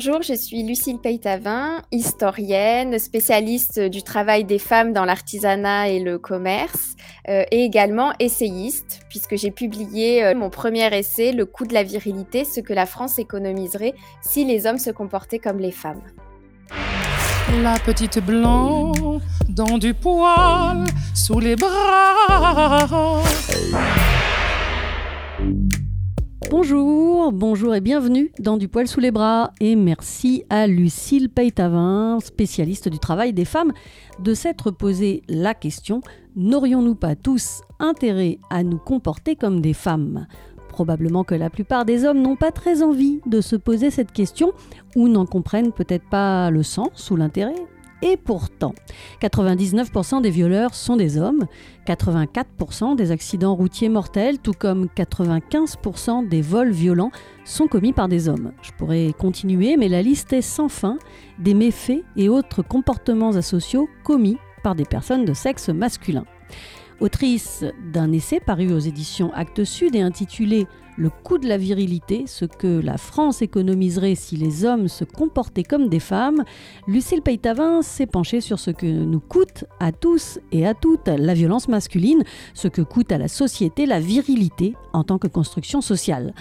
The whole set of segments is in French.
Bonjour, je suis Lucille Peytavin, historienne, spécialiste du travail des femmes dans l'artisanat et le commerce, euh, et également essayiste, puisque j'ai publié euh, mon premier essai, Le coût de la virilité, ce que la France économiserait si les hommes se comportaient comme les femmes. La petite dans du poil sous les bras. Bonjour, bonjour et bienvenue dans Du poil sous les bras et merci à Lucille Peytavin, spécialiste du travail des femmes, de s'être posé la question n'aurions-nous pas tous intérêt à nous comporter comme des femmes? Probablement que la plupart des hommes n'ont pas très envie de se poser cette question ou n'en comprennent peut-être pas le sens ou l'intérêt. Et pourtant, 99% des violeurs sont des hommes, 84% des accidents routiers mortels, tout comme 95% des vols violents sont commis par des hommes. Je pourrais continuer, mais la liste est sans fin des méfaits et autres comportements asociaux commis par des personnes de sexe masculin. Autrice d'un essai paru aux éditions Actes Sud et intitulé Le coût de la virilité, ce que la France économiserait si les hommes se comportaient comme des femmes, Lucille Peytavin s'est penchée sur ce que nous coûte à tous et à toutes la violence masculine, ce que coûte à la société la virilité en tant que construction sociale.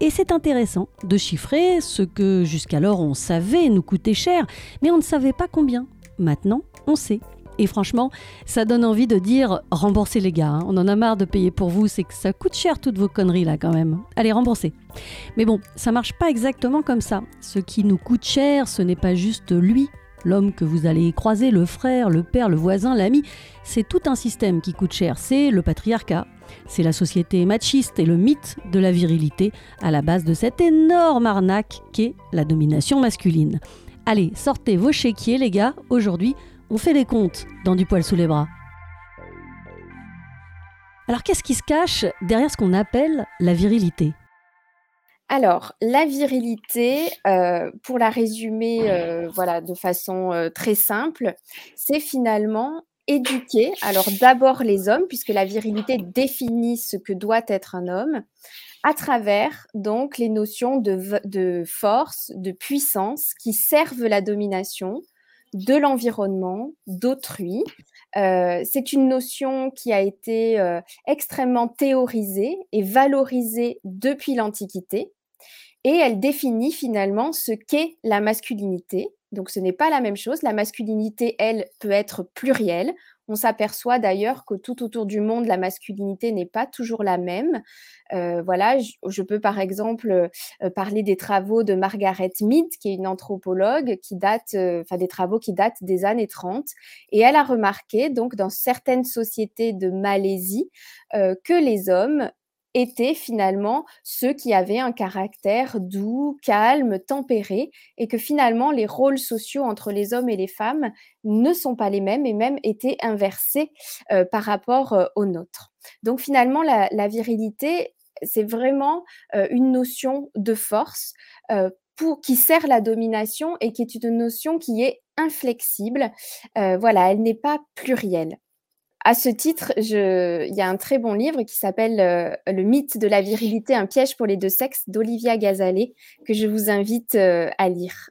Et c'est intéressant de chiffrer ce que jusqu'alors on savait nous coûter cher, mais on ne savait pas combien. Maintenant, on sait. Et franchement, ça donne envie de dire remboursez les gars. Hein. On en a marre de payer pour vous, c'est que ça coûte cher toutes vos conneries là quand même. Allez, remboursez. Mais bon, ça marche pas exactement comme ça. Ce qui nous coûte cher, ce n'est pas juste lui, l'homme que vous allez croiser, le frère, le père, le voisin, l'ami. C'est tout un système qui coûte cher. C'est le patriarcat. C'est la société machiste et le mythe de la virilité à la base de cette énorme arnaque qu'est la domination masculine. Allez, sortez vos chéquiers les gars, aujourd'hui on fait des comptes dans du poil sous les bras. Alors qu'est-ce qui se cache derrière ce qu'on appelle la virilité? Alors, la virilité, euh, pour la résumer euh, voilà, de façon euh, très simple, c'est finalement éduquer, alors d'abord les hommes, puisque la virilité définit ce que doit être un homme, à travers donc les notions de force, de puissance qui servent la domination, de l'environnement, d'autrui. Euh, c'est une notion qui a été euh, extrêmement théorisée et valorisée depuis l'Antiquité. Et elle définit finalement ce qu'est la masculinité. Donc ce n'est pas la même chose. La masculinité, elle, peut être plurielle. On s'aperçoit d'ailleurs que tout autour du monde, la masculinité n'est pas toujours la même. Euh, voilà, je, peux par exemple euh, parler des travaux de Margaret Mead, qui est une anthropologue qui date, euh, enfin des travaux qui datent des années 30, et elle a remarqué donc dans certaines sociétés de Malaisie que les hommes étaient finalement ceux qui avaient un caractère doux, calme, tempéré, et que finalement les rôles sociaux entre les hommes et les femmes ne sont pas les mêmes et même étaient inversés euh, par rapport euh, aux nôtres. Donc finalement, la, virilité, c'est vraiment euh, une notion de force pour, qui sert la domination et qui est une notion qui est inflexible. voilà, elle n'est pas plurielle. À ce titre, il y a un très bon livre qui s'appelle euh, Le mythe de la virilité, un piège pour les deux sexes d'Olivia Gazalet, que je vous invite euh, à lire.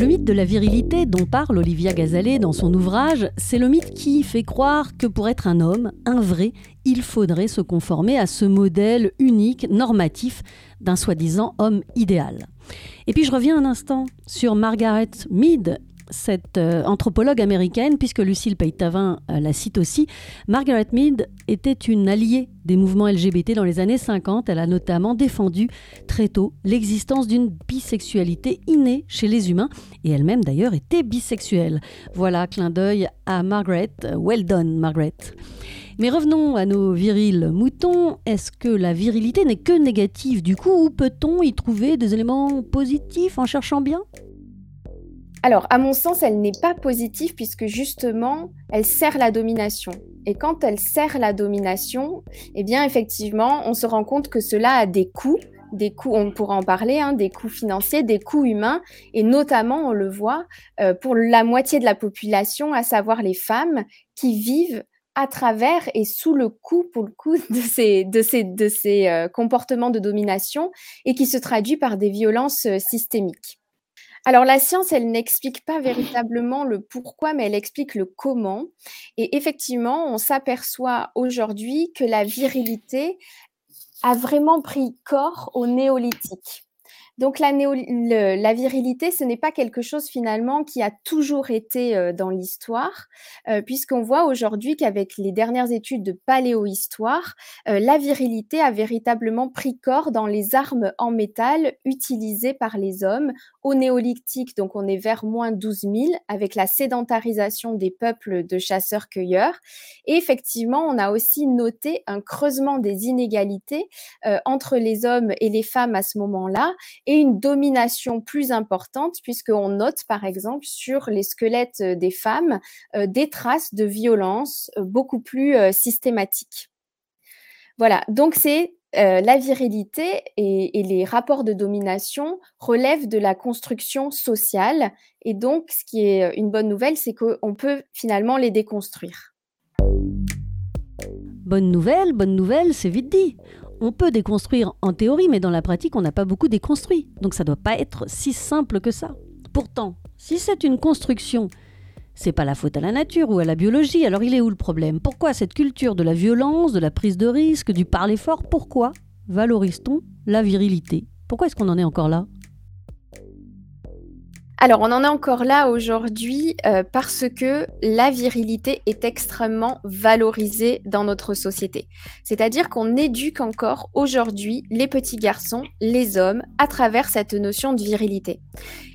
Le mythe de la virilité dont parle Olivia Gazalet dans son ouvrage, c'est le mythe qui fait croire que pour être un homme, un vrai, il faudrait se conformer à ce modèle unique, normatif, d'un soi-disant homme idéal. Et puis je reviens un instant sur Margaret Mead cette euh, anthropologue américaine, puisque Lucille Peytavin euh, la cite aussi, Margaret Mead était une alliée des mouvements LGBT dans les années 50. Elle a notamment défendu très tôt l'existence d'une bisexualité innée chez les humains, et elle-même d'ailleurs était bisexuelle. Voilà, clin d'œil à Margaret. Well done, Margaret. Mais revenons à nos virils moutons. Est-ce que la virilité n'est que négative du coup, ou peut-on y trouver des éléments positifs en cherchant bien? Alors, à mon sens, elle n'est pas positive puisque justement, elle sert la domination. Et quand elle sert la domination, eh bien, effectivement, on se rend compte que cela a des coûts, des coûts, on pourra en parler, hein, des coûts financiers, des coûts humains, et notamment, on le voit, euh, pour la moitié de la population, à savoir les femmes qui vivent à travers et sous le coup, pour le coup, de ces, de ces, de ces euh, comportements de domination et qui se traduit par des violences euh, systémiques. Alors la science, elle n'explique pas véritablement le pourquoi, mais elle explique le comment. Et effectivement, on s'aperçoit aujourd'hui que la virilité a vraiment pris corps au néolithique. Donc la, virilité, ce n'est pas quelque chose finalement qui a toujours été euh, dans l'histoire, euh, puisqu'on voit aujourd'hui qu'avec les dernières études de paléohistoire, euh, la virilité a véritablement pris corps dans les armes en métal utilisées par les hommes au néolithique. Donc on est vers moins 12 000 avec la sédentarisation des peuples de chasseurs-cueilleurs. Et effectivement, on a aussi noté un creusement des inégalités entre les hommes et les femmes à ce moment-là et une domination plus importante, puisqu'on note par exemple sur les squelettes euh, des femmes euh, des traces de violence euh, beaucoup plus systématiques. Voilà, donc c'est la virilité et, les rapports de domination relèvent de la construction sociale. Et donc, ce qui est une bonne nouvelle, c'est qu'on peut finalement les déconstruire. Bonne nouvelle, bonne nouvelle, c'est vite dit on peut déconstruire en théorie, mais dans la pratique, on n'a pas beaucoup déconstruit. Donc ça ne doit pas être si simple que ça. Pourtant, si c'est une construction, c'est pas la faute à la nature ou à la biologie, alors il est où le problème? Pourquoi cette culture de la violence, de la prise de risque, du parler fort? Pourquoi valorise-t-on la virilité? Pourquoi est-ce qu'on en est encore là? Alors, on en est encore là aujourd'hui euh, parce que la virilité est extrêmement valorisée dans notre société. C'est-à-dire qu'on éduque encore aujourd'hui les petits garçons, les hommes, à travers cette notion de virilité.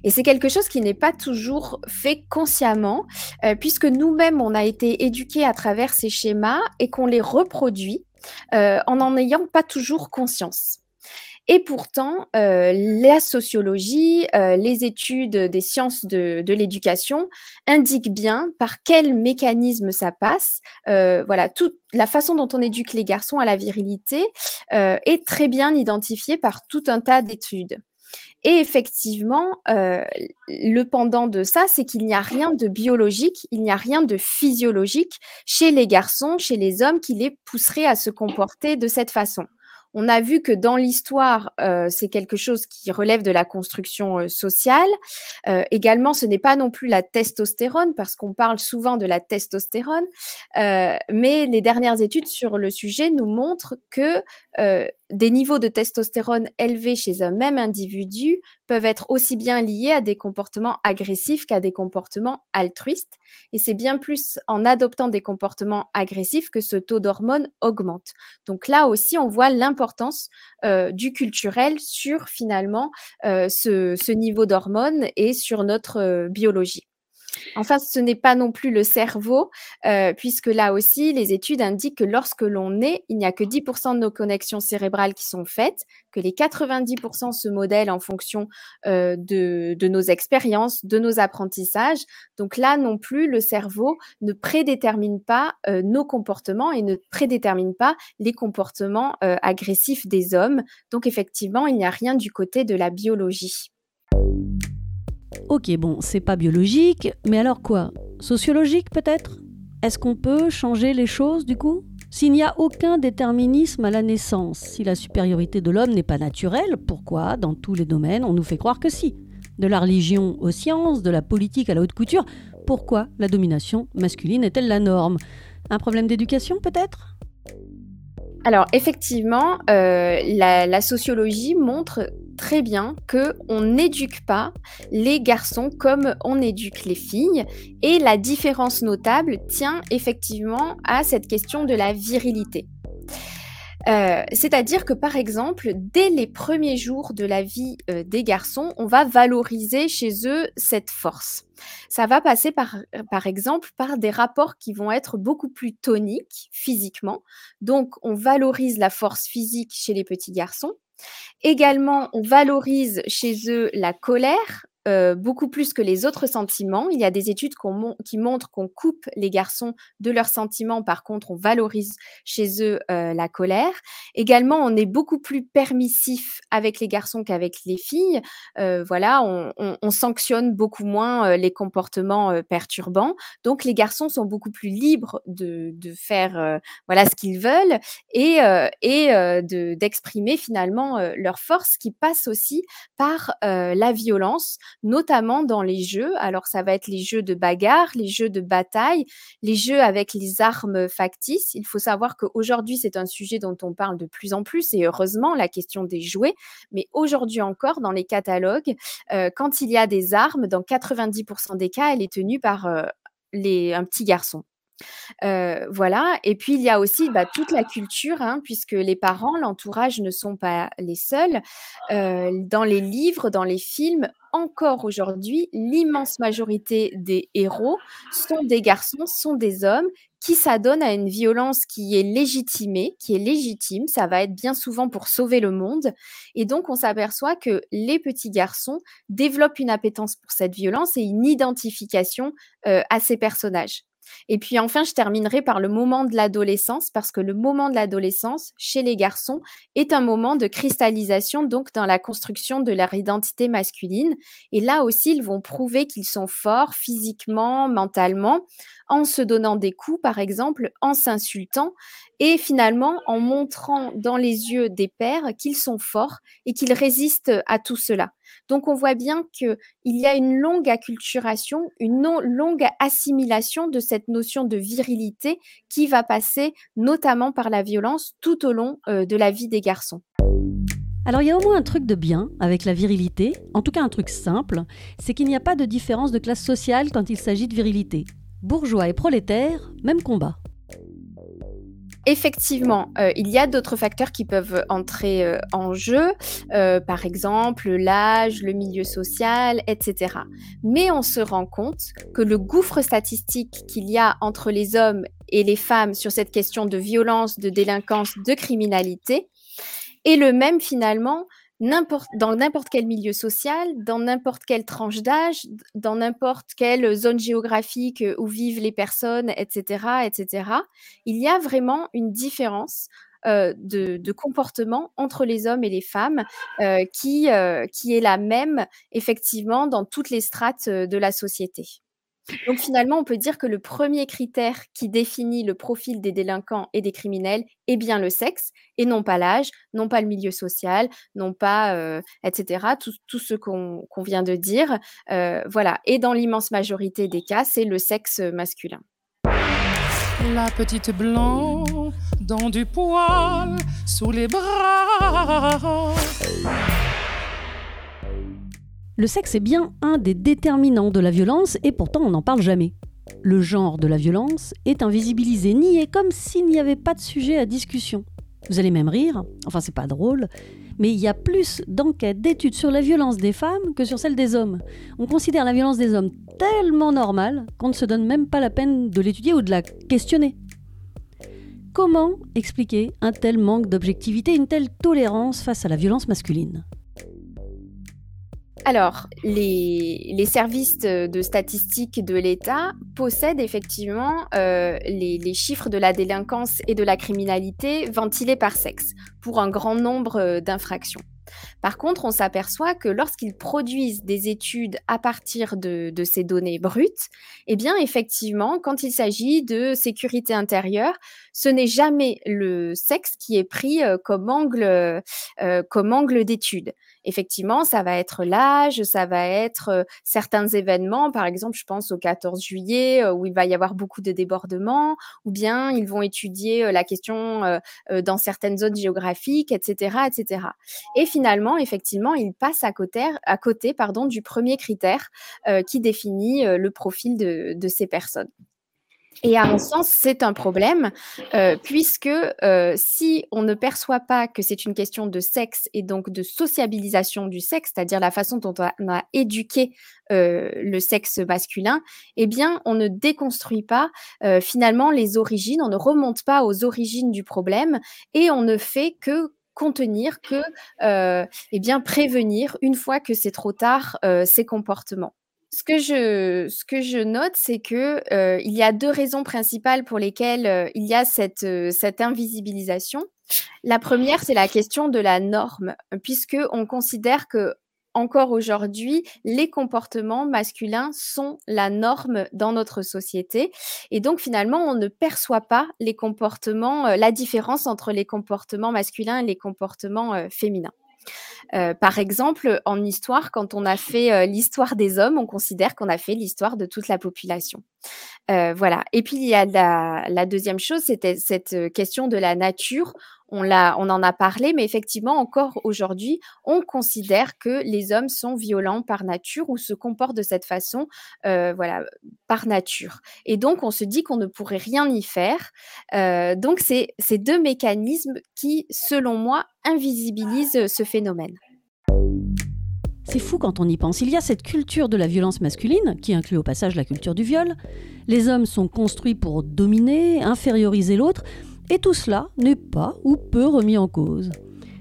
Et c'est quelque chose qui n'est pas toujours fait consciemment, euh, puisque nous-mêmes, on a été éduqués à travers ces schémas et qu'on les reproduit euh, en n'en ayant pas toujours conscience. Et pourtant, euh, la sociologie, euh, les études des sciences de, l'éducation indiquent bien par quel mécanisme ça passe. Euh, voilà, toute la façon dont on éduque les garçons à la virilité est très bien identifiée par tout un tas d'études. Et effectivement, le pendant de ça, c'est qu'il n'y a rien de biologique, il n'y a rien de physiologique chez les garçons, chez les hommes qui les pousserait à se comporter de cette façon. On a vu que dans l'histoire, euh, c'est quelque chose qui relève de la construction euh, sociale. Euh, également, ce n'est pas non plus la testostérone, parce qu'on parle souvent de la testostérone, mais les dernières études sur le sujet nous montrent que des niveaux de testostérone élevés chez un même individu peuvent être aussi bien liés à des comportements agressifs qu'à des comportements altruistes. Et c'est bien plus en adoptant des comportements agressifs que ce taux d'hormones augmente. Donc là aussi, on voit l'importance euh, du culturel sur finalement euh, ce, niveau d'hormones et sur notre euh, biologie. Enfin, ce n'est pas non plus le cerveau, euh, puisque là aussi, les études indiquent que lorsque l'on naît, il n'y a que 10% de nos connexions cérébrales qui sont faites, que les 90% se modèlent en fonction euh, de, nos expériences, de nos apprentissages. Donc là non plus, le cerveau ne prédétermine pas euh, nos comportements et ne prédétermine pas les comportements agressifs des hommes. Donc effectivement, il n'y a rien du côté de la biologie. Ok, bon, c'est pas biologique, mais alors quoi? Sociologique peut-être? Est-ce qu'on peut changer les choses du coup? S'il n'y a aucun déterminisme à la naissance, si la supériorité de l'homme n'est pas naturelle, pourquoi, dans tous les domaines, on nous fait croire que si? De la religion aux sciences, de la politique à la haute couture, pourquoi la domination masculine est-elle la norme? Un problème d'éducation peut-être? Alors effectivement, euh, la, sociologie montre très bien que on n'éduque pas les garçons comme on éduque les filles, et la différence notable tient effectivement à cette question de la virilité. Euh, c'est-à-dire que par exemple, dès les premiers jours de la vie euh, des garçons, on va valoriser chez eux cette force. Ça va passer par, par exemple par des rapports qui vont être beaucoup plus toniques physiquement. Donc, on valorise la force physique chez les petits garçons. Également, on valorise chez eux la colère, euh, beaucoup plus que les autres sentiments. Il y a des études qui montrent qu'on coupe les garçons de leurs sentiments. Par contre, on valorise chez eux euh, la colère. Également, on est beaucoup plus permissif avec les garçons qu'avec les filles. Euh, voilà, on, sanctionne beaucoup moins les comportements perturbants. Donc, les garçons sont beaucoup plus libres de, faire voilà ce qu'ils veulent et, et d'exprimer finalement leur force qui passe aussi par la violence notamment dans les jeux. Alors, ça va être les jeux de bagarre, les jeux de bataille, les jeux avec les armes factices. Il faut savoir qu'aujourd'hui, c'est un sujet dont on parle de plus en plus, et heureusement, la question des jouets. Mais aujourd'hui encore, dans les catalogues, euh, quand il y a des armes, dans 90% des cas, elle est tenue par euh, un petit garçon. Voilà. Et puis il y a aussi bah, toute la culture, hein, puisque les parents, l'entourage ne sont pas les seuls. dans les livres, dans les films, encore aujourd'hui, l'immense majorité des héros sont des garçons, sont des hommes qui s'adonnent à une violence qui est légitimée, qui est légitime. Ça va être bien souvent pour sauver le monde. Et donc, on s'aperçoit que les petits garçons développent une appétence pour cette violence et une identification à ces personnages. Et puis enfin, je terminerai par le moment de l'adolescence, parce que le moment de l'adolescence, chez les garçons, est un moment de cristallisation, donc dans la construction de leur identité masculine. Et là aussi, ils vont prouver qu'ils sont forts physiquement, mentalement, en se donnant des coups, par exemple, en s'insultant, et finalement en montrant dans les yeux des pères qu'ils sont forts et qu'ils résistent à tout cela. Donc on voit bien qu'il y a une longue acculturation, une longue assimilation de cette notion de virilité qui va passer notamment par la violence tout au long euh, de la vie des garçons. Alors il y a au moins un truc de bien avec la virilité, en tout cas un truc simple, c'est qu'il n'y a pas de différence de classe sociale quand il s'agit de virilité. Bourgeois et prolétaires, même combat. Effectivement, euh, il y a d'autres facteurs qui peuvent entrer euh, en jeu, euh, par exemple l'âge, le milieu social, etc. Mais on se rend compte que le gouffre statistique qu'il y a entre les hommes et les femmes sur cette question de violence, de délinquance, de criminalité est le même finalement dans n'importe quel milieu social, dans n'importe quelle tranche d'âge, dans n'importe quelle zone géographique euh, où vivent les personnes, etc., etc. Il y a vraiment une différence euh, de, comportement entre les hommes et les femmes euh, qui, qui est la même effectivement dans toutes les strates de la société. Donc finalement, on peut dire que le premier critère qui définit le profil des délinquants et des criminels est bien le sexe et non pas l'âge, non pas le milieu social, non pas, euh, etc. Tout, ce qu'on vient de dire. Euh, voilà. Et dans l'immense majorité des cas, c'est le sexe masculin. La petite blanc dans du poil sous les bras. Le sexe est bien un des déterminants de la violence et pourtant on n'en parle jamais. Le genre de la violence est invisibilisé, nié, comme s'il n'y avait pas de sujet à discussion. Vous allez même rire, enfin c'est pas drôle, mais il y a plus d'enquêtes, d'études sur la violence des femmes que sur celle des hommes. On considère la violence des hommes tellement normale qu'on ne se donne même pas la peine de l'étudier ou de la questionner. Comment expliquer un tel manque d'objectivité, une telle tolérance face à la violence masculine? Alors, les, services de, statistiques de l'État possèdent effectivement euh, les, chiffres de la délinquance et de la criminalité ventilés par sexe pour un grand nombre euh, d'infractions. Par contre, on s'aperçoit que lorsqu'ils produisent des études à partir de, ces données brutes, eh bien, effectivement, quand il s'agit de sécurité intérieure, ce n'est jamais le sexe qui est pris euh, comme angle d'étude. Effectivement, ça va être l'âge, ça va être euh, certains événements. Par exemple, je pense au 14 juillet où il va y avoir beaucoup de débordements, ou bien ils vont étudier la question dans certaines zones géographiques, etc., etc. Et finalement, effectivement, il passe à côté, à côté pardon, du premier critère euh, qui définit euh, le profil de, ces personnes. Et à mon sens, c'est un problème, euh, puisque si on ne perçoit pas que c'est une question de sexe et donc de sociabilisation du sexe, c'est-à-dire la façon dont on a, éduqué le sexe masculin, eh bien, on ne déconstruit pas finalement les origines, on ne remonte pas aux origines du problème et on ne fait que contenir que eh bien prévenir une fois que c'est trop tard ces comportements. Ce que je, note, c'est que il y a deux raisons principales pour lesquelles il y a cette, cette invisibilisation. La première, c'est la question de la norme, puisque on considère que encore aujourd'hui, les comportements masculins sont la norme dans notre société. Et donc, finalement, on ne perçoit pas les comportements, euh, la différence entre les comportements masculins et les comportements euh, féminins. Euh, par exemple, en histoire, quand on a fait l'histoire des hommes, on considère qu'on a fait l'histoire de toute la population. voilà. Et puis, il y a la deuxième chose, c'était cette question de la nature on, on en a parlé, mais effectivement, encore aujourd'hui, on considère que les hommes sont violents par nature ou se comportent de cette façon, euh, voilà, par nature. Et donc, on se dit qu'on ne pourrait rien y faire. Euh, donc, c'est ces deux mécanismes qui, selon moi, invisibilisent ce phénomène. C'est fou quand on y pense. Il y a cette culture de la violence masculine, qui inclut au passage la culture du viol. Les hommes sont construits pour dominer, inférioriser l'autre. Et tout cela n'est pas ou peu remis en cause.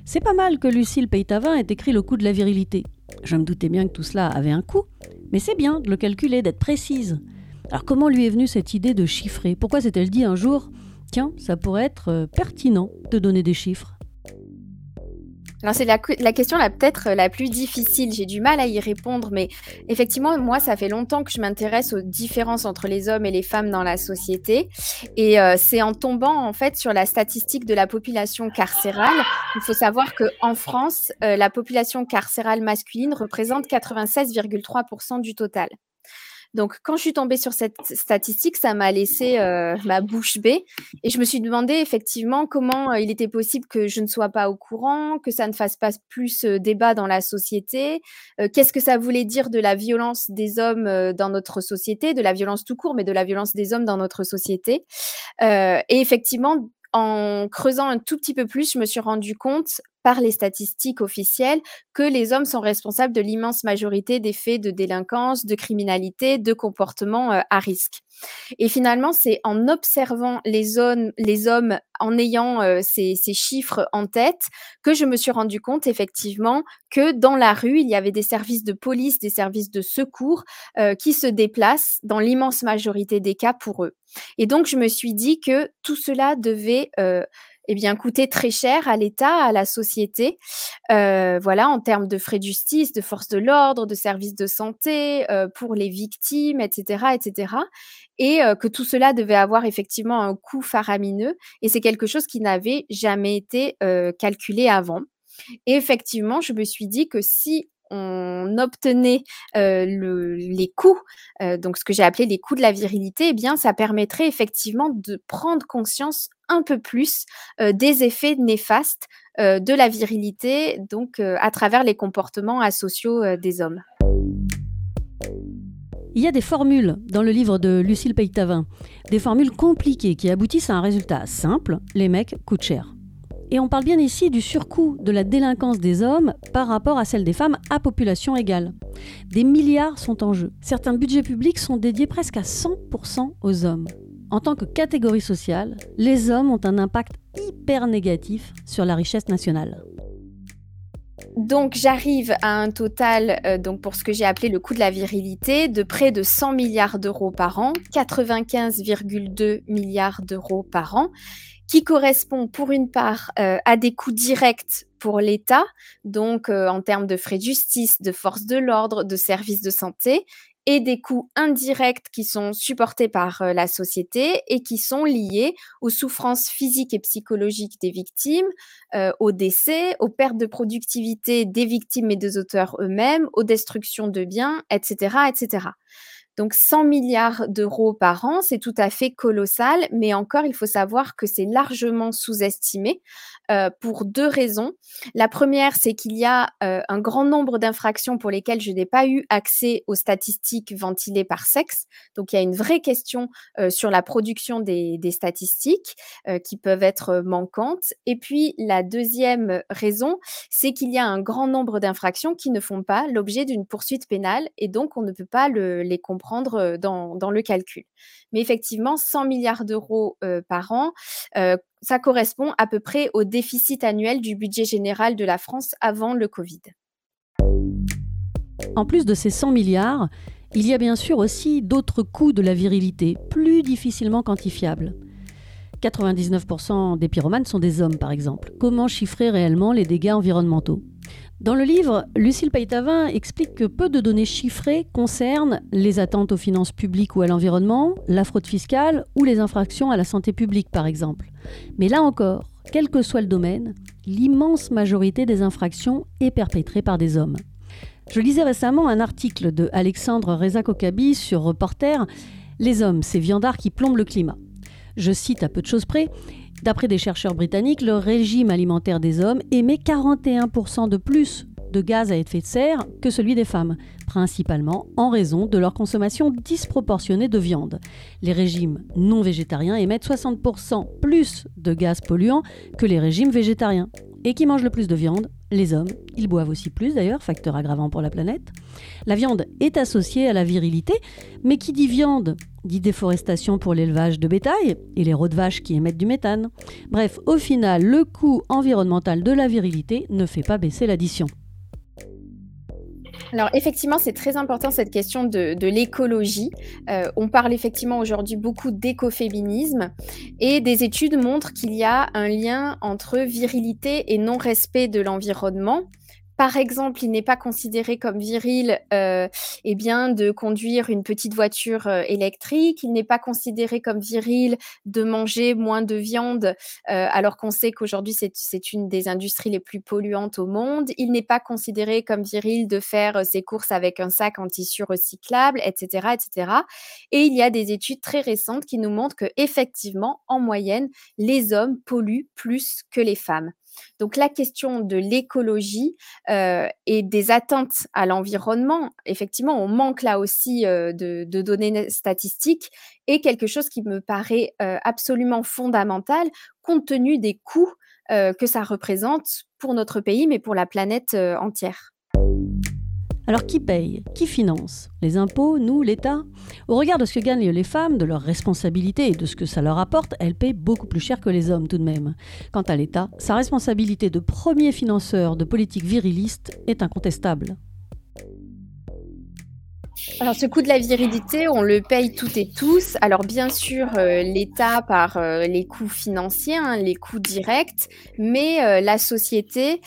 C'est pas mal que Lucille Peytavin ait écrit Le coup de la virilité. Je me doutais bien que tout cela avait un coût, mais c'est bien de le calculer, d'être précise. Alors comment lui est venue cette idée de chiffrer? Pourquoi s'est-elle dit un jour Tiens, ça pourrait être euh, pertinent de donner des chiffres? C'est la, question la peut-être la plus difficile. J'ai du mal à y répondre, mais effectivement, moi, ça fait longtemps que je m'intéresse aux différences entre les hommes et les femmes dans la société. Et euh, c'est en tombant en fait sur la statistique de la population carcérale. Il faut savoir que en France, euh, la population carcérale masculine représente 96,3% du total. Donc, quand je suis tombée sur cette statistique, ça m'a laissé euh, ma bouche bée. Et je me suis demandé effectivement comment euh, il était possible que je ne sois pas au courant, que ça ne fasse pas plus euh, débat dans la société. Qu'est-ce que ça voulait dire de la violence des hommes dans notre société, de la violence tout court, mais de la violence des hommes dans notre société? et effectivement, en creusant un tout petit peu plus, je me suis rendu compte par les statistiques officielles que les hommes sont responsables de l'immense majorité des faits de délinquance, de criminalité, de comportements euh, à risque. Et finalement, c'est en observant les, hommes, en ayant euh, ces, chiffres en tête, que je me suis rendu compte effectivement que dans la rue, il y avait des services de police, des services de secours euh, qui se déplacent dans l'immense majorité des cas pour eux. Et donc, je me suis dit que tout cela devait eh bien, coûter très cher à l'État, à la société, euh, voilà, en termes de frais de justice, de force de l'ordre, de services de santé, euh, pour les victimes, etc., etc. Et euh, que tout cela devait avoir effectivement un coût faramineux. Et c'est quelque chose qui n'avait jamais été calculé avant. Et effectivement, je me suis dit que si on obtenait les coûts, donc ce que j'ai appelé les coûts de la virilité, eh bien, ça permettrait effectivement de prendre conscience un peu plus des effets néfastes de la virilité, donc à travers les comportements asociaux des hommes. Il y a des formules dans le livre de Lucille Peytavin, des formules compliquées qui aboutissent à un résultat simple, les mecs coûtent cher. Et on parle bien ici du surcoût de la délinquance des hommes par rapport à celle des femmes à population égale. Des milliards sont en jeu. Certains budgets publics sont dédiés presque à 100% aux hommes. En tant que catégorie sociale, les hommes ont un impact hyper négatif sur la richesse nationale. Donc j'arrive à un total, euh, donc pour ce que j'ai appelé le coût de la virilité, de près de 100 milliards d'euros par an, 95,2 milliards d'euros par an qui correspond pour une part euh, à des coûts directs pour l'État, donc euh, en termes de frais de justice, de force de l'ordre, de services de santé, et des coûts indirects qui sont supportés par euh, la société et qui sont liés aux souffrances physiques et psychologiques des victimes, aux décès, aux pertes de productivité des victimes et des auteurs eux-mêmes, aux destructions de biens, etc., etc. Donc 100 milliards d'euros par an, c'est tout à fait colossal, mais encore, il faut savoir que c'est largement sous-estimé euh, pour deux raisons. La première, c'est qu'il y a euh, un grand nombre d'infractions pour lesquelles je n'ai pas eu accès aux statistiques ventilées par sexe. Donc il y a une vraie question euh, sur la production des, des statistiques qui peuvent être manquantes. Et puis la deuxième raison, c'est qu'il y a un grand nombre d'infractions qui ne font pas l'objet d'une poursuite pénale et donc on ne peut pas le, les comprendre prendre dans, dans, le calcul. Mais effectivement, 100 milliards d'euros par an, ça correspond à peu près au déficit annuel du budget général de la France avant le Covid. En plus de ces 100 milliards, il y a bien sûr aussi d'autres coûts de la virilité, plus difficilement quantifiables. 99% des pyromanes sont des hommes, par exemple. Comment chiffrer réellement les dégâts environnementaux? Dans le livre, Lucille Paytavin explique que peu de données chiffrées concernent les attentes aux finances publiques ou à l'environnement, la fraude fiscale ou les infractions à la santé publique, par exemple. Mais là encore, quel que soit le domaine, l'immense majorité des infractions est perpétrée par des hommes. Je lisais récemment un article de Alexandre Reza Kokabi sur Reporter Les hommes, ces viandards qui plombent le climat. Je cite à peu de choses près D'après des chercheurs britanniques, le régime alimentaire des hommes émet 41% de plus de gaz à effet de serre que celui des femmes, principalement en raison de leur consommation disproportionnée de viande. Les régimes non végétariens émettent 60% plus de gaz polluants que les régimes végétariens. Et qui mangent le plus de viande? Les hommes. Ils boivent aussi plus d'ailleurs, facteur aggravant pour la planète. La viande est associée à la virilité, mais qui dit viande dit déforestation pour l'élevage de bétail et les rots de vaches qui émettent du méthane. Bref, au final, le coût environnemental de la virilité ne fait pas baisser l'addition. Alors effectivement, c'est très important cette question de, l'écologie. Euh, on parle effectivement aujourd'hui beaucoup d'écoféminisme et des études montrent qu'il y a un lien entre virilité et non-respect de l'environnement par exemple, il n'est pas considéré comme viril euh, eh bien, de conduire une petite voiture euh, électrique, il n'est pas considéré comme viril de manger moins de viande, euh, alors qu'on sait qu'aujourd'hui c'est une des industries les plus polluantes au monde, il n'est pas considéré comme viril de faire euh, ses courses avec un sac en tissu recyclable, etc., etc. Et il y a des études très récentes qui nous montrent que effectivement, en moyenne, les hommes polluent plus que les femmes. Donc la question de l'écologie euh, et des atteintes à l'environnement, effectivement, on manque là aussi euh, de, données statistiques, est quelque chose qui me paraît euh, absolument fondamental compte tenu des coûts que ça représente pour notre pays, mais pour la planète entière. Alors qui paye Qui finance Les impôts Nous L'État? Au regard de ce que gagnent les femmes, de leurs responsabilités et de ce que ça leur apporte, elles payent beaucoup plus cher que les hommes tout de même. Quant à l'État, sa responsabilité de premier financeur de politique viriliste est incontestable. Alors, ce coût de la virilité, on le paye toutes et tous. Alors, bien sûr, euh, l'État par euh, les coûts financiers, hein, les coûts directs, mais euh, la société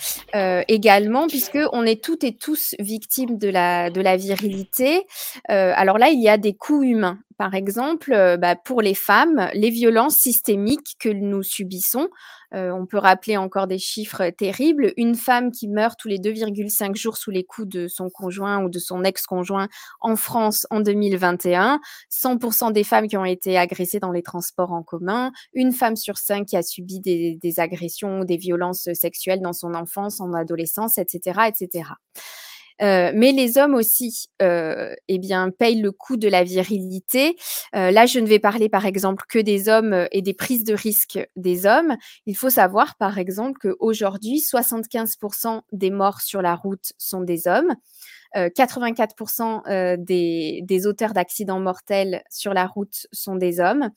également, puisque on est toutes et tous victimes de la, de la virilité. alors là, il y a des coûts humains. Par exemple, bah, pour les femmes, les violences systémiques que nous subissons euh, on peut rappeler encore des chiffres terribles. Une femme qui meurt tous les 2,5 jours sous les coups de son conjoint ou de son ex-conjoint en France en 2021. 100% des femmes qui ont été agressées dans les transports en commun. Une femme sur cinq qui a subi des, des agressions ou des violences sexuelles dans son enfance, en adolescence, etc., etc. Euh, mais les hommes aussi, euh, eh bien, payent le coût de la virilité. Euh, là, je ne vais parler, par exemple, que des hommes et des prises de risque des hommes. Il faut savoir, par exemple, qu'aujourd'hui, 75% des morts sur la route sont des hommes. 84% euh, euh, des, des, auteurs d'accidents mortels sur la route sont des hommes.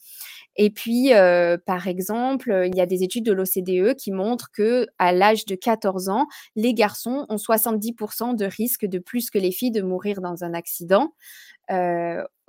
Et puis, euh, par exemple, il y a des études de l'OCDE qui montrent que à l'âge de 14 ans, les garçons ont 70% de risque de plus que les filles de mourir dans un accident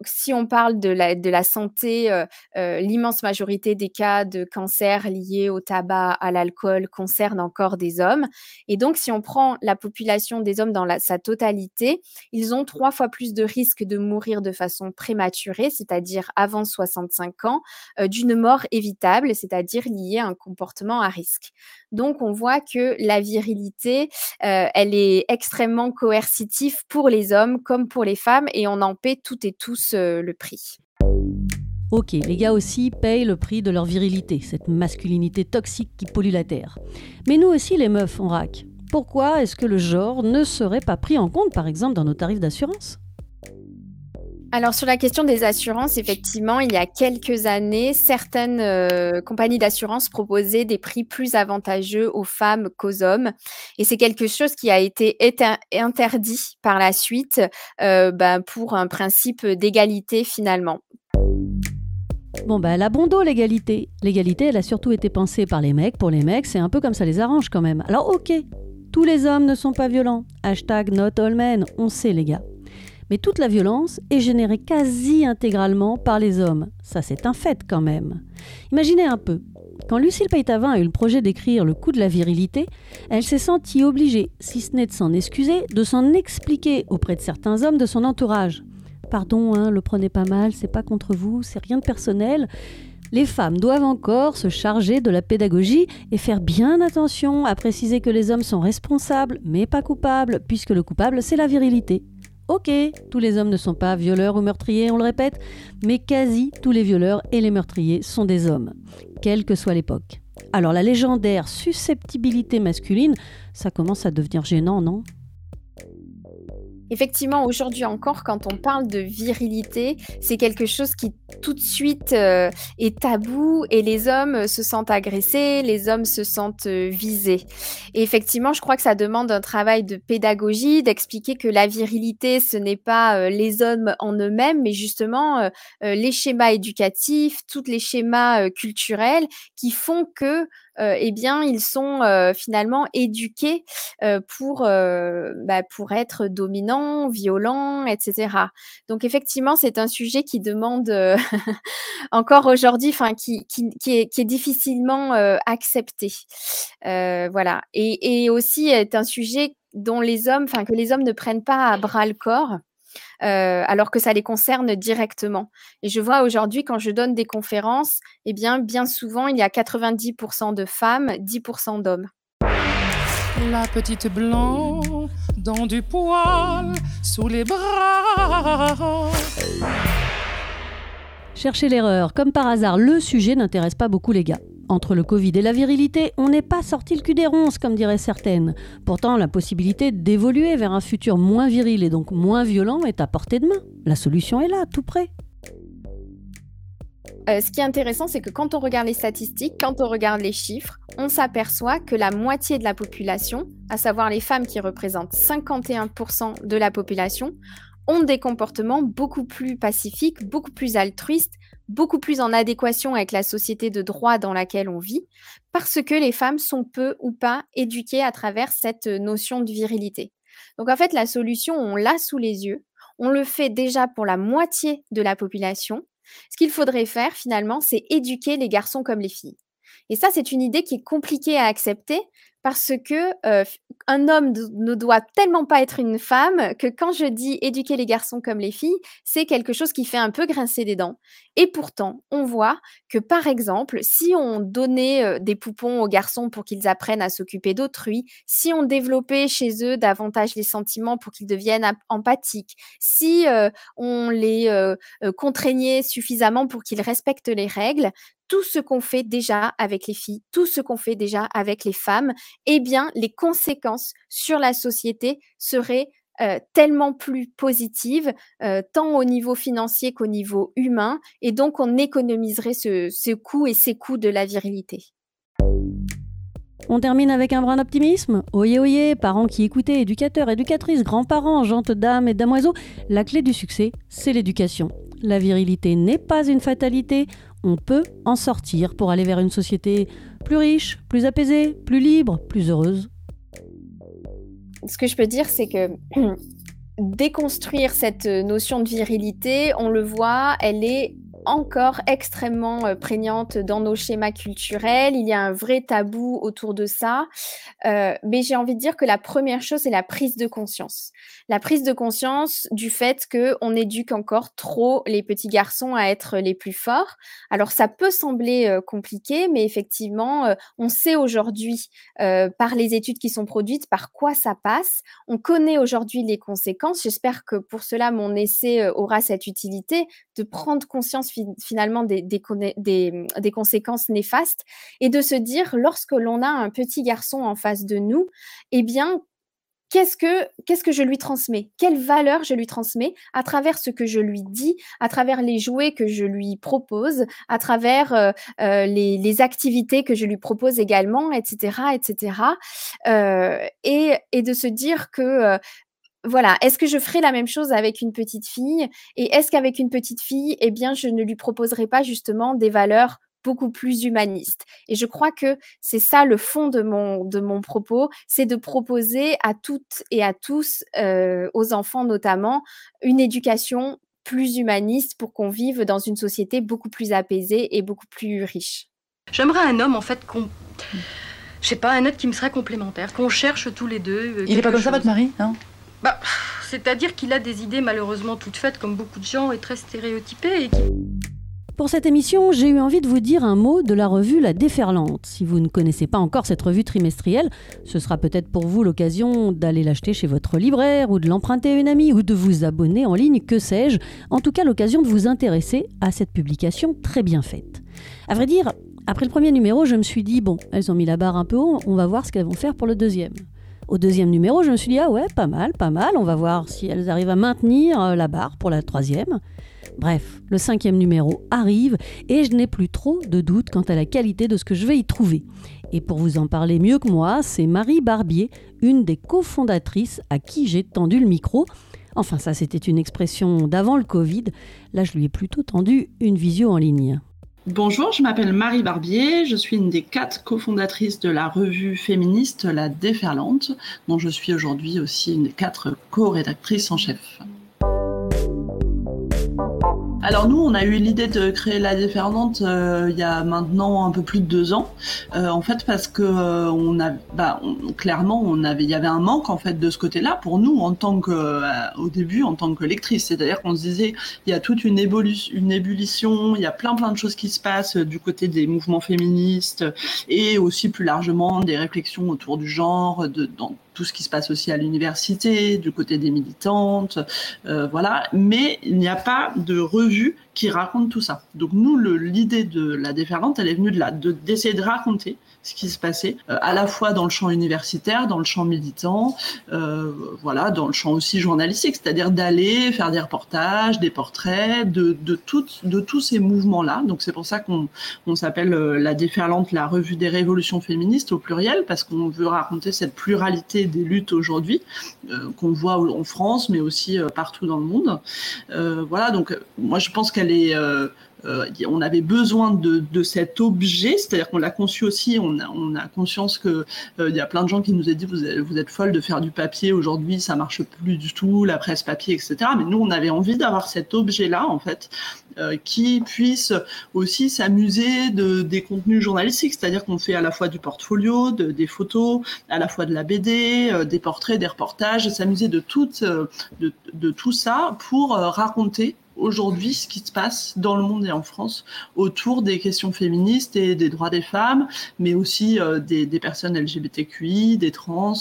si on parle de la, santé, euh, euh, l'immense majorité des cas de cancer liés au tabac, à l'alcool, concernent encore des hommes. Et donc, si on prend la population des hommes dans sa totalité, ils ont trois fois plus de risques de mourir de façon prématurée, c'est-à-dire avant 65 ans, euh, d'une mort évitable, c'est-à-dire liée à un comportement à risque. Donc, on voit que la virilité, elle est extrêmement coercitive pour les hommes comme pour les femmes et on en paie toutes et tous euh, le prix. Ok, les gars aussi payent le prix de leur virilité, cette masculinité toxique qui pollue la Terre. Mais nous aussi, les meufs, on rack. Pourquoi est-ce que le genre ne serait pas pris en compte, par exemple, dans nos tarifs d'assurance? Alors sur la question des assurances, effectivement, il y a quelques années, certaines euh, compagnies d'assurance proposaient des prix plus avantageux aux femmes qu'aux hommes. Et c'est quelque chose qui a été interdit par la suite euh, bah, pour un principe d'égalité finalement. Bon, bah, bondo, l'égalité. L'égalité, elle a surtout été pensée par les mecs. Pour les mecs, c'est un peu comme ça les arrange quand même. Alors, ok, tous les hommes ne sont pas violents. Hashtag not all men, on sait les gars. Mais toute la violence est générée quasi intégralement par les hommes. Ça, c'est un fait quand même. Imaginez un peu. Quand Lucille Peytavin a eu le projet d'écrire Le coup de la virilité, elle s'est sentie obligée, si ce n'est de s'en excuser, de s'en expliquer auprès de certains hommes de son entourage. Pardon, hein, le prenez pas mal, c'est pas contre vous, c'est rien de personnel. Les femmes doivent encore se charger de la pédagogie et faire bien attention à préciser que les hommes sont responsables, mais pas coupables, puisque le coupable, c'est la virilité. Ok, tous les hommes ne sont pas violeurs ou meurtriers, on le répète, mais quasi tous les violeurs et les meurtriers sont des hommes, quelle que soit l'époque. Alors la légendaire susceptibilité masculine, ça commence à devenir gênant, non? Effectivement, aujourd'hui encore, quand on parle de virilité, c'est quelque chose qui tout de suite euh, est tabou et les hommes se sentent agressés, les hommes se sentent euh, visés. Et effectivement, je crois que ça demande un travail de pédagogie, d'expliquer que la virilité, ce n'est pas euh, les hommes en eux-mêmes, mais justement les schémas éducatifs, tous les schémas culturels qui font que euh, eh bien, ils sont euh, finalement éduqués euh, pour, bah, pour être dominants, violents, etc. Donc, effectivement, c'est un sujet qui demande encore aujourd'hui, qui, est, difficilement accepté. voilà. Et, et aussi est un sujet dont les hommes, enfin, que les hommes ne prennent pas à bras le corps. Euh, alors que ça les concerne directement. Et je vois aujourd'hui, quand je donne des conférences, eh bien, bien souvent, il y a 90% de femmes, 10% d'hommes. La petite blanc dans du poil sous les bras. Cherchez l'erreur. Comme par hasard, le sujet n'intéresse pas beaucoup les gars. Entre le Covid et la virilité, on n'est pas sorti le cul des ronces, comme diraient certaines. Pourtant, la possibilité d'évoluer vers un futur moins viril et donc moins violent est à portée de main. La solution est là, tout près. Euh, ce qui est intéressant, c'est que quand on regarde les statistiques, quand on regarde les chiffres, on s'aperçoit que la moitié de la population, à savoir les femmes qui représentent 51% de la population, ont des comportements beaucoup plus pacifiques, beaucoup plus altruistes, beaucoup plus en adéquation avec la société de droit dans laquelle on vit, parce que les femmes sont peu ou pas éduquées à travers cette notion de virilité. Donc en fait, la solution, on l'a sous les yeux, on le fait déjà pour la moitié de la population. Ce qu'il faudrait faire finalement, c'est éduquer les garçons comme les filles. Et ça, c'est une idée qui est compliquée à accepter parce que euh, un homme ne doit tellement pas être une femme que quand je dis éduquer les garçons comme les filles, c'est quelque chose qui fait un peu grincer des dents. Et pourtant, on voit que par exemple, si on donnait euh, des poupons aux garçons pour qu'ils apprennent à s'occuper d'autrui, si on développait chez eux davantage les sentiments pour qu'ils deviennent empathiques, si euh, on les contraignait suffisamment pour qu'ils respectent les règles, tout ce qu'on fait déjà avec les filles, tout ce qu'on fait déjà avec les femmes, eh bien, les conséquences sur la société seraient euh, tellement plus positives, euh, tant au niveau financier qu'au niveau humain, et donc on économiserait ce, ce coût et ces coûts de la virilité. On termine avec un brin d'optimisme Oyez, oyez, parents qui écoutaient, éducateurs, éducatrices, grands-parents, gentes dames et damoiseaux, la clé du succès, c'est l'éducation. La virilité n'est pas une fatalité, on peut en sortir pour aller vers une société plus riche, plus apaisée, plus libre, plus heureuse. Ce que je peux dire, c'est que déconstruire cette notion de virilité, on le voit, elle est encore extrêmement euh, prégnante dans nos schémas culturels. Il y a un vrai tabou autour de ça. Euh, mais j'ai envie de dire que la première chose, c'est la prise de conscience. La prise de conscience du fait qu'on éduque encore trop les petits garçons à être les plus forts. Alors ça peut sembler euh, compliqué, mais effectivement, on sait aujourd'hui par les études qui sont produites par quoi ça passe. On connaît aujourd'hui les conséquences. J'espère que pour cela, mon essai aura cette utilité de prendre conscience finalement des, des, conséquences néfastes et de se dire, lorsque l'on a un petit garçon en face de nous, eh bien, qu'est-ce que que je lui transmets? Quelle valeur je lui transmets à travers ce que je lui dis, à travers les jouets que je lui propose, à travers euh, euh, les, activités que je lui propose également, etc., etc. Euh, et, et, de se dire que voilà, est-ce que je ferai la même chose avec une petite fille? Et est-ce qu'avec une petite fille, eh bien, je ne lui proposerai pas justement des valeurs beaucoup plus humaniste. Et je crois que c'est ça le fond de mon, de mon propos, c'est de proposer à toutes et à tous, euh, aux enfants notamment, une éducation plus humaniste pour qu'on vive dans une société beaucoup plus apaisée et beaucoup plus riche. J'aimerais un homme en fait qu'on... Je sais pas, un être qui me serait complémentaire, qu'on cherche tous les deux. Euh, Il est pas comme ça votre mari, hein bah, C'est-à-dire qu'il a des idées malheureusement toutes faites comme beaucoup de gens et très stéréotypées. Pour cette émission, j'ai eu envie de vous dire un mot de la revue La Déferlante. Si vous ne connaissez pas encore cette revue trimestrielle, ce sera peut-être pour vous l'occasion d'aller l'acheter chez votre libraire ou de l'emprunter à une amie ou de vous abonner en ligne, que sais-je. En tout cas, l'occasion de vous intéresser à cette publication très bien faite. À vrai dire, après le premier numéro, je me suis dit, bon, elles ont mis la barre un peu haut, on va voir ce qu'elles vont faire pour le deuxième. Au deuxième numéro, je me suis dit, ah ouais, pas mal, pas mal, on va voir si elles arrivent à maintenir euh, la barre pour la troisième. Bref, le cinquième numéro arrive et je n'ai plus trop de doutes quant à la qualité de ce que je vais y trouver. Et pour vous en parler mieux que moi, c'est Marie Barbier, une des cofondatrices à qui j'ai tendu le micro. Enfin, ça, c'était une expression d'avant le Covid. Là, je lui ai plutôt tendu une visio en ligne. Bonjour, je m'appelle Marie Barbier, je suis une des quatre cofondatrices de la revue féministe La Déferlante, dont je suis aujourd'hui aussi une des quatre co-rédactrices en chef. Alors nous, on a eu l'idée de créer la déferlante euh, il y a maintenant un peu plus de deux ans. Euh, en fait, parce que euh, on a, bah, clairement, on avait, il y avait un manque en fait de ce côté-là pour nous en tant que, au début, en tant que lectrice. C'est-à-dire qu'on se disait, il y a toute une, une ébullition, il y a plein plein de choses qui se passent du côté des mouvements féministes et aussi plus largement des réflexions autour du genre, de, dans tout ce qui se passe aussi à l'université, du côté des militantes, euh, voilà. Mais il n'y a pas de revue qui raconte tout ça. Donc nous, l'idée de la déferlante, elle est venue de là, d'essayer de, raconter ce qui se passait, euh, à la fois dans le champ universitaire, dans le champ militant, euh, voilà, dans le champ aussi journalistique, c'est-à-dire d'aller faire des reportages, des portraits de, de, de tous ces mouvements-là. Donc c'est pour ça qu'on on, s'appelle euh, la déferlante, la revue des révolutions féministes au pluriel, parce qu'on veut raconter cette pluralité des luttes aujourd'hui qu'on voit en France, mais aussi partout dans le monde. voilà, donc moi je pense est euh, on avait besoin de, cet objet, c'est-à-dire qu'on l'a conçu aussi, on a, conscience qu'il euh, y a plein de gens qui nous ont dit vous êtes, folle de faire du papier aujourd'hui, ça marche plus du tout, la presse papier, etc. Mais nous, on avait envie d'avoir cet objet-là, en fait, euh, qui puisse aussi s'amuser de, des contenus journalistiques, c'est-à-dire qu'on fait à la fois du portfolio, des photos, à la fois de la BD, des portraits, des reportages, s'amuser de, tout ça pour raconter aujourd'hui ce qui se passe dans le monde et en France autour des questions féministes et des droits des femmes, mais aussi euh, des, personnes LGBTQI, des trans,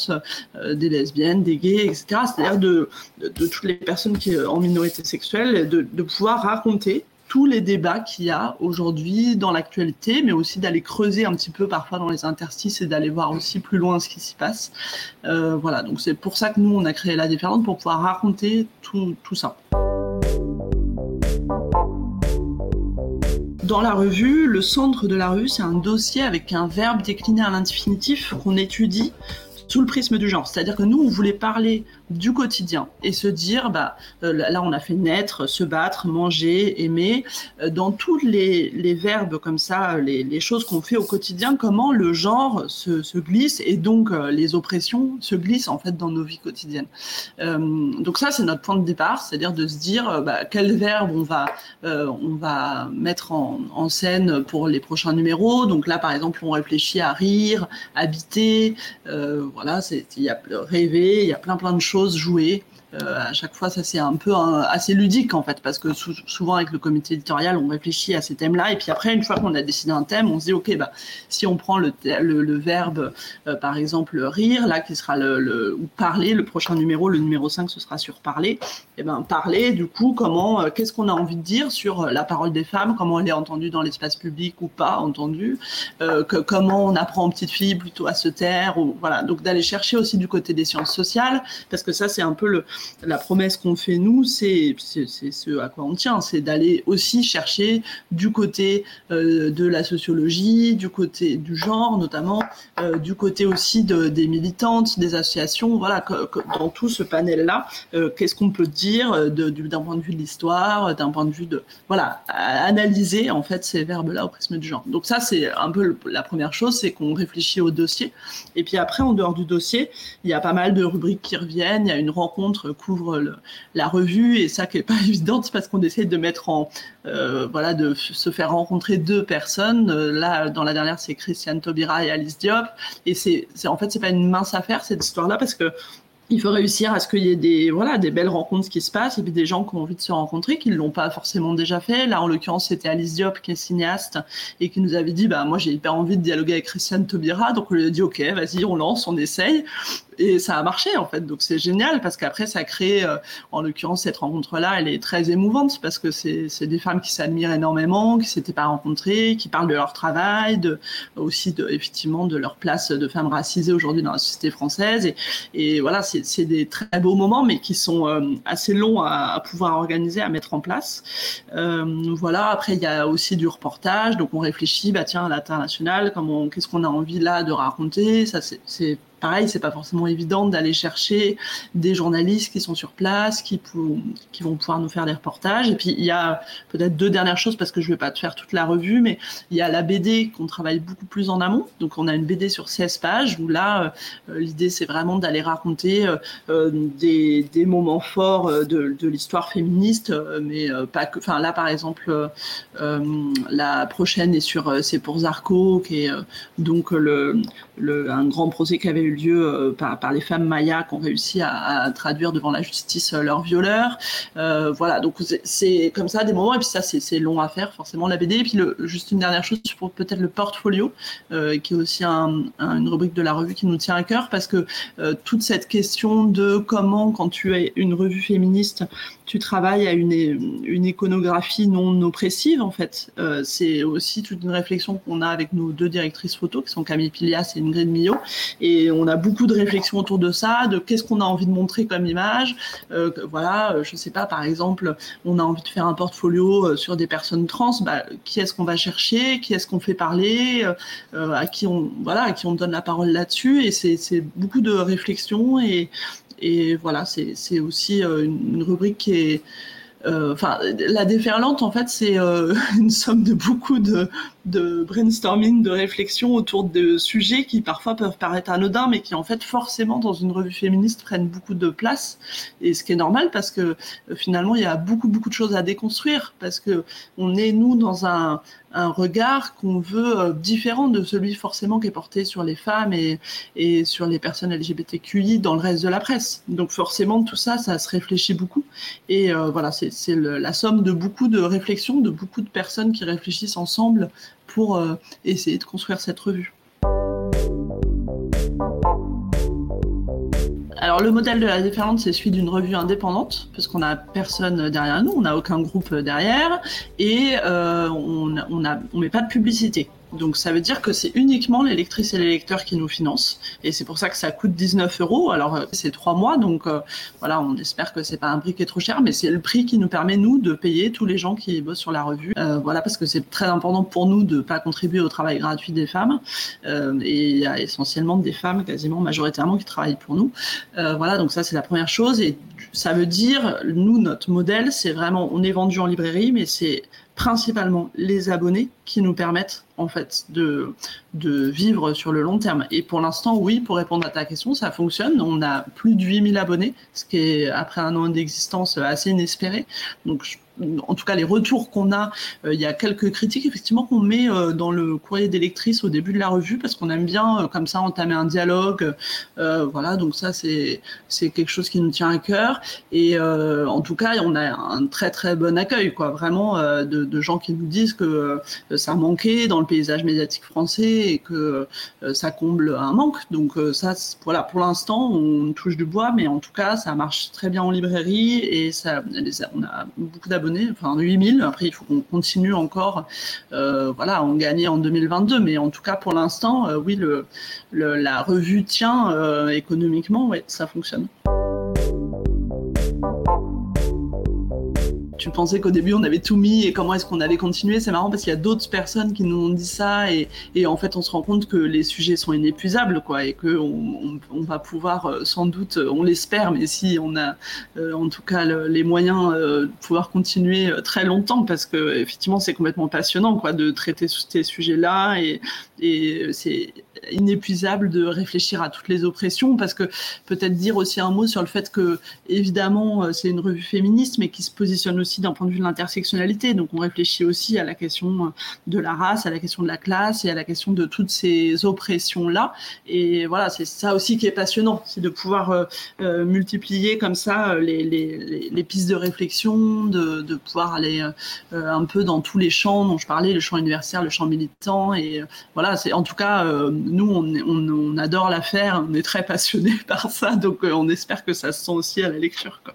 euh, des lesbiennes, des gays, etc. C'est-à-dire de, toutes les personnes qui sont en minorité sexuelle, de, pouvoir raconter tous les débats qu'il y a aujourd'hui dans l'actualité, mais aussi d'aller creuser un petit peu parfois dans les interstices et d'aller voir aussi plus loin ce qui s'y passe. Euh, voilà, donc c'est pour ça que nous, on a créé La Différente, pour pouvoir raconter tout, tout ça. Dans la revue, le centre de la revue, c'est un dossier avec un verbe décliné à l'infinitif qu'on étudie sous le prisme du genre. C'est-à-dire que nous, on voulait parler du quotidien et se dire, bah, euh, là, on a fait naître, se battre, manger, aimer, euh, dans tous les, les, verbes comme ça, les, les choses qu'on fait au quotidien, comment le genre se, se glisse et donc euh, les oppressions se glissent en fait dans nos vies quotidiennes. donc ça, c'est notre point de départ, c'est-à-dire de se dire, bah, quel verbe on va, on va mettre en, en, scène pour les prochains numéros. Donc là, par exemple, on réfléchit à rire, habiter, voilà, il y a rêver, il y a plein plein de choses, jouer, à chaque fois, ça c'est un peu assez ludique en fait, parce que souvent avec le comité éditorial, on réfléchit à ces thèmes-là, et puis après, une fois qu'on a décidé un thème, on se dit ok, bah si on prend le, le, verbe, par exemple rire, là qui sera le, ou parler, le prochain numéro, le numéro 5, ce sera sur parler, et eh ben parler, du coup, comment, qu'est-ce qu'on a envie de dire sur la parole des femmes, comment elle est entendue dans l'espace public ou pas entendue, que, comment on apprend aux petites filles plutôt à se taire, ou voilà, donc d'aller chercher aussi du côté des sciences sociales, parce que ça c'est un peu le, la promesse qu'on fait nous, c'est ce à quoi on tient, c'est d'aller aussi chercher du côté euh, de la sociologie, du côté du genre notamment, euh, du côté aussi de, des militantes, des associations, voilà, dans tout ce panel-là, euh, qu'est-ce qu'on peut dire d'un point de vue de l'histoire, d'un point de vue de, voilà, analyser en fait ces verbes-là au prisme du genre. Donc ça c'est un peu la première chose, c'est qu'on réfléchit au dossier, et puis après en dehors du dossier, il y a pas mal de rubriques qui reviennent, il y a une rencontre couvre la revue et ça qui est pas évident parce qu'on essaie de mettre en euh, voilà de se faire rencontrer deux personnes. Euh, là dans la dernière c'est Christiane Taubira et Alice Diop. Et c'est en fait c'est pas une mince affaire cette histoire là parce que il faut réussir à ce qu'il y ait des voilà des belles rencontres qui se passent et puis des gens qui ont envie de se rencontrer qui ne l'ont pas forcément déjà fait là en l'occurrence c'était Alice Diop qui est cinéaste et qui nous avait dit bah moi j'ai hyper envie de dialoguer avec Christiane Taubira donc on lui a dit ok vas-y on lance on essaye et ça a marché en fait. Donc c'est génial parce qu'après ça crée, euh, en l'occurrence cette rencontre-là, elle est très émouvante parce que c'est des femmes qui s'admirent énormément, qui s'étaient pas rencontrées, qui parlent de leur travail, de, aussi de, effectivement de leur place de femmes racisées aujourd'hui dans la société française. Et, et voilà, c'est des très beaux moments, mais qui sont euh, assez longs à, pouvoir organiser, à mettre en place. Euh, voilà. Après il y a aussi du reportage, donc on réfléchit, bah tiens, l'international, qu'est-ce qu'on a envie là de raconter? Ça c'est pareil, c'est pas forcément évident d'aller chercher des journalistes qui sont sur place, qui, vont pouvoir nous faire des reportages. Et puis il y a peut-être deux dernières choses parce que je vais pas te faire toute la revue, mais il y a la BD qu'on travaille beaucoup plus en amont. Donc on a une BD sur 16 pages où là euh, l'idée c'est vraiment d'aller raconter euh, euh, des, moments forts de, l'histoire féministe, mais pas que. Enfin là par exemple la prochaine est sur c'est pour Zarco qui est donc un grand procès qui avait eu lieu euh, par, les femmes mayas qui ont réussi à, traduire devant la justice euh, leurs violeurs. Euh, voilà, donc c'est comme ça des moments, et puis ça c'est long à faire forcément la BD. Et puis le, juste une dernière chose pour peut-être le portfolio, qui est aussi une rubrique de la revue qui nous tient à cœur, parce que toute cette question de comment, quand tu es une revue féministe, tu travailles à une, une iconographie non oppressive en fait. c'est aussi toute une réflexion qu'on a avec nos deux directrices photo qui sont Camille Pilias et Ingrid Millot. Et on a beaucoup de réflexions autour de ça, de qu'est-ce qu'on a envie de montrer comme image. Euh, voilà, euh, je sais pas, par exemple, on a envie de faire un portfolio euh, sur des personnes trans. Bah, qui est-ce qu'on va chercher? Qui est-ce qu'on fait parler? À qui on voilà, à qui on donne la parole là-dessus? Et c'est beaucoup de réflexions et et voilà, c'est aussi une rubrique qui est enfin, la déferlante, en fait, c'est une somme de beaucoup de, brainstorming, de réflexion autour de sujets qui parfois peuvent paraître anodins, mais qui en fait forcément dans une revue féministe prennent beaucoup de place. Et ce qui est normal parce que euh, finalement il y a beaucoup beaucoup de choses à déconstruire parce que on est nous dans un, un regard qu'on veut euh, différent de celui forcément qui est porté sur les femmes et, et sur les personnes LGBTQI dans le reste de la presse. Donc forcément tout ça, ça se réfléchit beaucoup. Et euh, voilà, c'est la somme de beaucoup de réflexions, de beaucoup de personnes qui réfléchissent ensemble pour euh, essayer de construire cette revue. Alors le modèle de la déferlante, c'est celui d'une revue indépendante, parce qu'on n'a personne derrière nous, on n'a aucun groupe derrière, et euh, on ne met pas de publicité. Donc ça veut dire que c'est uniquement les lectrices et les lecteurs qui nous financent. Et c'est pour ça que ça coûte 19 euros. Alors euh, c'est trois mois, donc euh, voilà, on espère que c'est pas un prix qui est trop cher, mais c'est le prix qui nous permet nous de payer tous les gens qui bossent sur la revue. Euh, voilà, parce que c'est très important pour nous de pas contribuer au travail gratuit des femmes. et il y a essentiellement des femmes, quasiment majoritairement, qui travaillent pour nous. voilà, donc ça c'est la première chose. Et ça veut dire, nous, notre modèle, c'est vraiment, on est vendu en librairie, mais c'est principalement les abonnés qui nous permettent en fait de, vivre sur le long terme. Et pour l'instant, oui, pour répondre à ta question, ça fonctionne. On a plus de 8000 abonnés, ce qui est après un an d'existence assez inespéré. Donc en tout cas les retours qu'on a, il y a quelques critiques effectivement qu'on met dans le courrier des au début de la revue parce qu'on aime bien comme ça entamer un dialogue. voilà, donc ça c'est c'est quelque chose qui nous tient à cœur. Et en tout cas, on a un très très bon accueil, quoi, vraiment de, de, gens qui nous disent que ça manquait dans le paysage médiatique français et que ça comble un manque. Donc ça, voilà, pour l'instant, on touche du bois, mais en tout cas, ça marche très bien en librairie et ça, on a beaucoup d'abonnés, enfin 8000. Après, il faut qu'on continue encore, euh, voilà, en gagner en 2022. Mais en tout cas, pour l'instant, euh, oui, la revue tient euh, économiquement, ouais, ça fonctionne. Tu pensais qu'au début on avait tout mis et comment est-ce qu'on allait continuer. C'est marrant parce qu'il y a d'autres personnes qui nous ont dit ça et, en fait on se rend compte que les sujets sont inépuisables quoi et que on, va pouvoir euh, sans doute, euh, on l'espère, mais si on a euh, en tout cas les moyens de pouvoir continuer très longtemps parce que effectivement c'est complètement passionnant quoi de traiter ces sujets-là et, et c'est inépuisable de réfléchir à toutes les oppressions parce que peut-être dire aussi un mot sur le fait que évidemment c'est une revue féministe mais qui se positionne aussi d'un point de vue de l'intersectionnalité. Donc on réfléchit aussi à la question de la race, à la question de la classe et à la question de toutes ces oppressions-là. Et voilà, c'est ça aussi qui est passionnant, c'est de pouvoir euh, euh, multiplier comme ça euh, les, les, les, pistes de réflexion, de, de pouvoir aller un peu dans tous les champs dont je parlais, le champ universitaire, le champ militant. Et voilà, c'est en tout cas, nous, on, on, on adore la faire, on est très passionnés par ça, donc on espère que ça se sent aussi à la lecture. Quoi.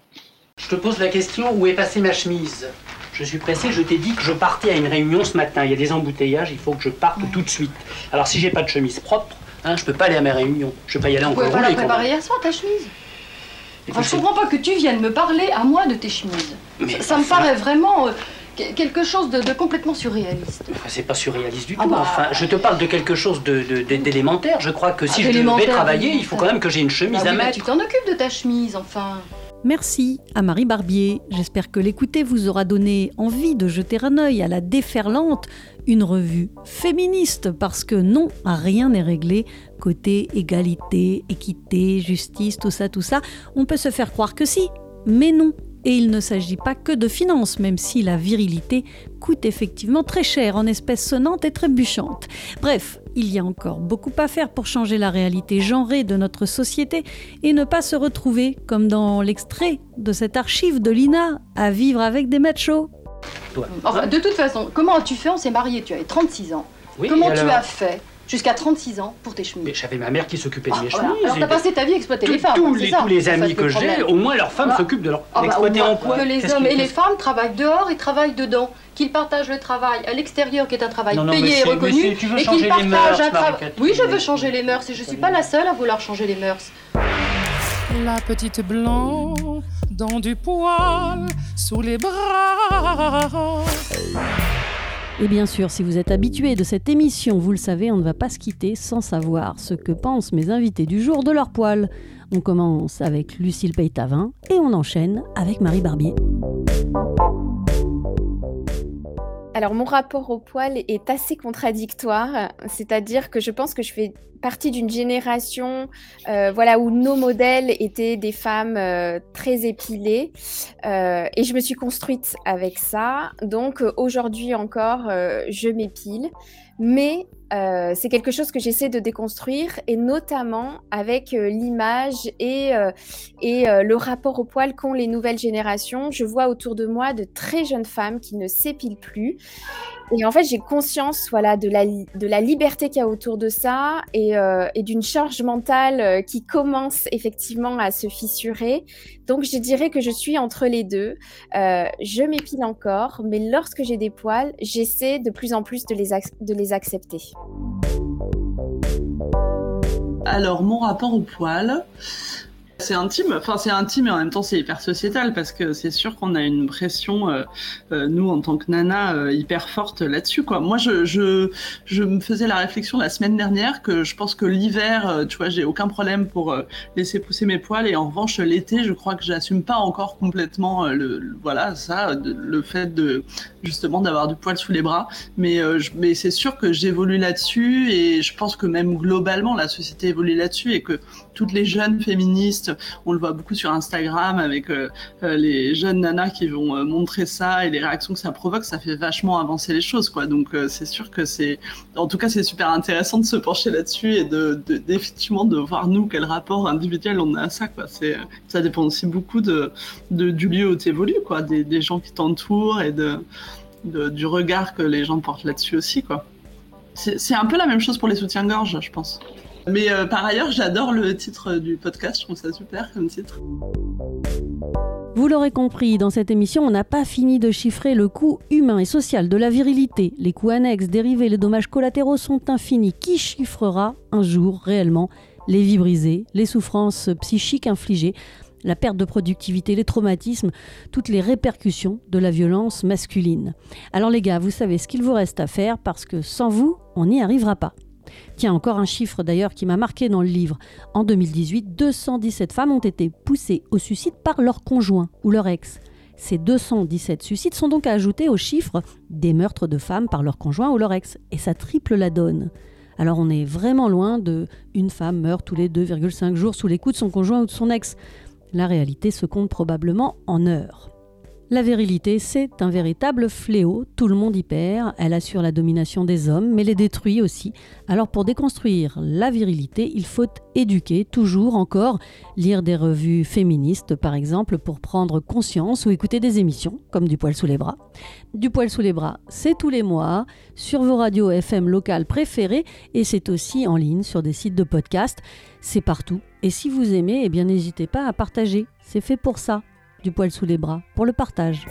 Je te pose la question où est passée ma chemise? Je suis pressé, je t'ai dit que je partais à une réunion ce matin. Il y a des embouteillages, il faut que je parte tout de suite. Alors si j'ai pas de chemise propre, hein, je peux pas aller à ma réunion. Je peux pas y aller en roulé. Tu préparer hier soir ta chemise enfin, Je comprends pas que tu viennes me parler à moi de tes chemises. ça, me paraît vraiment. Euh, quelque chose de, complètement surréaliste. c'est pas surréaliste du ah tout. Bah. Enfin, je te parle de quelque chose d'élémentaire. Je crois que si je devais travailler, il faut quand même que j'ai une chemise bah à mettre. tu t'en occupes de ta chemise, enfin. Merci à Marie Barbier. J'espère que l'écouter vous aura donné envie de jeter un œil à la déferlante, une revue féministe, parce que non, rien n'est réglé côté égalité, équité, justice, tout ça, tout ça. On peut se faire croire que si, mais non. Et il ne s'agit pas que de finances, même si la virilité coûte effectivement très cher en espèces sonnantes et trébuchantes. Bref, il y a encore beaucoup à faire pour changer la réalité genrée de notre société et ne pas se retrouver, comme dans l'extrait de cette archive de Lina, à vivre avec des machos. Enfin, de toute façon, comment as-tu fait? On s'est mariés, tu avais 36 ans. comment tu as fait? Jusqu'à 36 ans pour tes chemises. Mais j'avais ma mère qui s'occupait de mes chemises. Alors t'as passé ta vie à exploiter les femmes. Tous, les, tous les amis que j'ai, au moins leurs femmes s'occupent de leur. Ah bah, exploiter en quoi Que les hommes et les femmes travaillent dehors et travaillent dedans. Qu'ils partagent le travail à l'extérieur, qui est un travail payé et reconnu, et qu'ils partagent un travail. Oui, je veux changer les mœurs et je suis pas la seule à vouloir changer les mœurs. La petite blanc dans du poil sous les bras. Et bien sûr, si vous êtes habitué de cette émission, vous le savez, on ne va pas se quitter sans savoir ce que pensent mes invités du jour de leur poil. On commence avec Lucille Peytavin et on enchaîne avec Marie Barbier. Alors mon rapport au poil est assez contradictoire, c'est-à-dire que je pense que je fais partie d'une génération euh, voilà, où nos modèles étaient des femmes euh, très épilées. Euh, et je me suis construite avec ça. Donc aujourd'hui encore, je m'épile, mais euh, c'est quelque chose que j'essaie de déconstruire et notamment avec euh, l'image et, euh, et le rapport au poil qu'ont les nouvelles générations. Je vois autour de moi de très jeunes femmes qui ne s'épilent plus et en fait, j'ai conscience voilà, de, la, de la liberté qu'il y a autour de ça et, euh, et d'une charge mentale euh, qui commence effectivement à se fissurer. Donc, je dirais que je suis entre les deux. Euh, je m'épile encore, mais lorsque j'ai des poils, j'essaie de plus en plus de les, de les accepter. Alors, mon rapport aux poils, c'est intime, enfin c'est intime et en même temps c'est hyper sociétal parce que c'est sûr qu'on a une pression, euh, euh, nous en tant que nana, euh, hyper forte là-dessus. quoi. Moi je, je, je me faisais la réflexion la semaine dernière que je pense que l'hiver, tu vois, j'ai aucun problème pour laisser pousser mes poils et en revanche l'été, je crois que j'assume pas encore complètement le, voilà ça, le fait de justement d'avoir du poil sous les bras. Mais, mais c'est sûr que j'évolue là-dessus et je pense que même globalement la société évolue là-dessus et que toutes les jeunes féministes on le voit beaucoup sur Instagram avec les jeunes nanas qui vont montrer ça et les réactions que ça provoque, ça fait vachement avancer les choses, quoi. Donc c'est sûr que c'est, en tout cas, c'est super intéressant de se pencher là-dessus et de, effectivement de voir nous quel rapport individuel on a à ça, quoi. C'est, ça dépend aussi beaucoup de, du lieu où tu évolues, quoi, des, des gens qui t'entourent et de du regard que les gens portent là-dessus aussi, quoi. C'est un peu la même chose pour les soutiens-gorge, je pense. Mais euh, par ailleurs, j'adore le titre du podcast, je trouve ça super comme titre. Vous l'aurez compris, dans cette émission, on n'a pas fini de chiffrer le coût humain et social de la virilité. Les coûts annexes, dérivés, les dommages collatéraux sont infinis. Qui chiffrera un jour réellement les vies brisées, les souffrances psychiques infligées la perte de productivité, les traumatismes, toutes les répercussions de la violence masculine? Alors les gars, vous savez ce qu'il vous reste à faire parce que sans vous, on n'y arrivera pas. Tiens, encore un chiffre d'ailleurs qui m'a marqué dans le livre. En 2018, 217 femmes ont été poussées au suicide par leur conjoint ou leur ex. Ces 217 suicides sont donc ajoutés au chiffre des meurtres de femmes par leur conjoint ou leur ex. Et ça triple la donne. Alors on est vraiment loin de une femme meurt tous les 2,5 jours sous les coups de son conjoint ou de son ex. La réalité se compte probablement en heures. La virilité, c'est un véritable fléau, tout le monde y perd, elle assure la domination des hommes, mais les détruit aussi. Alors pour déconstruire la virilité, il faut éduquer, toujours encore, lire des revues féministes par exemple, pour prendre conscience ou écouter des émissions, comme Du poil sous les bras. Du poil sous les bras, c'est tous les mois, sur vos radios FM locales préférées, et c'est aussi en ligne sur des sites de podcast. C'est partout. Et si vous aimez, eh bien n'hésitez pas à partager. C'est fait pour ça, du poil sous les bras pour le partage.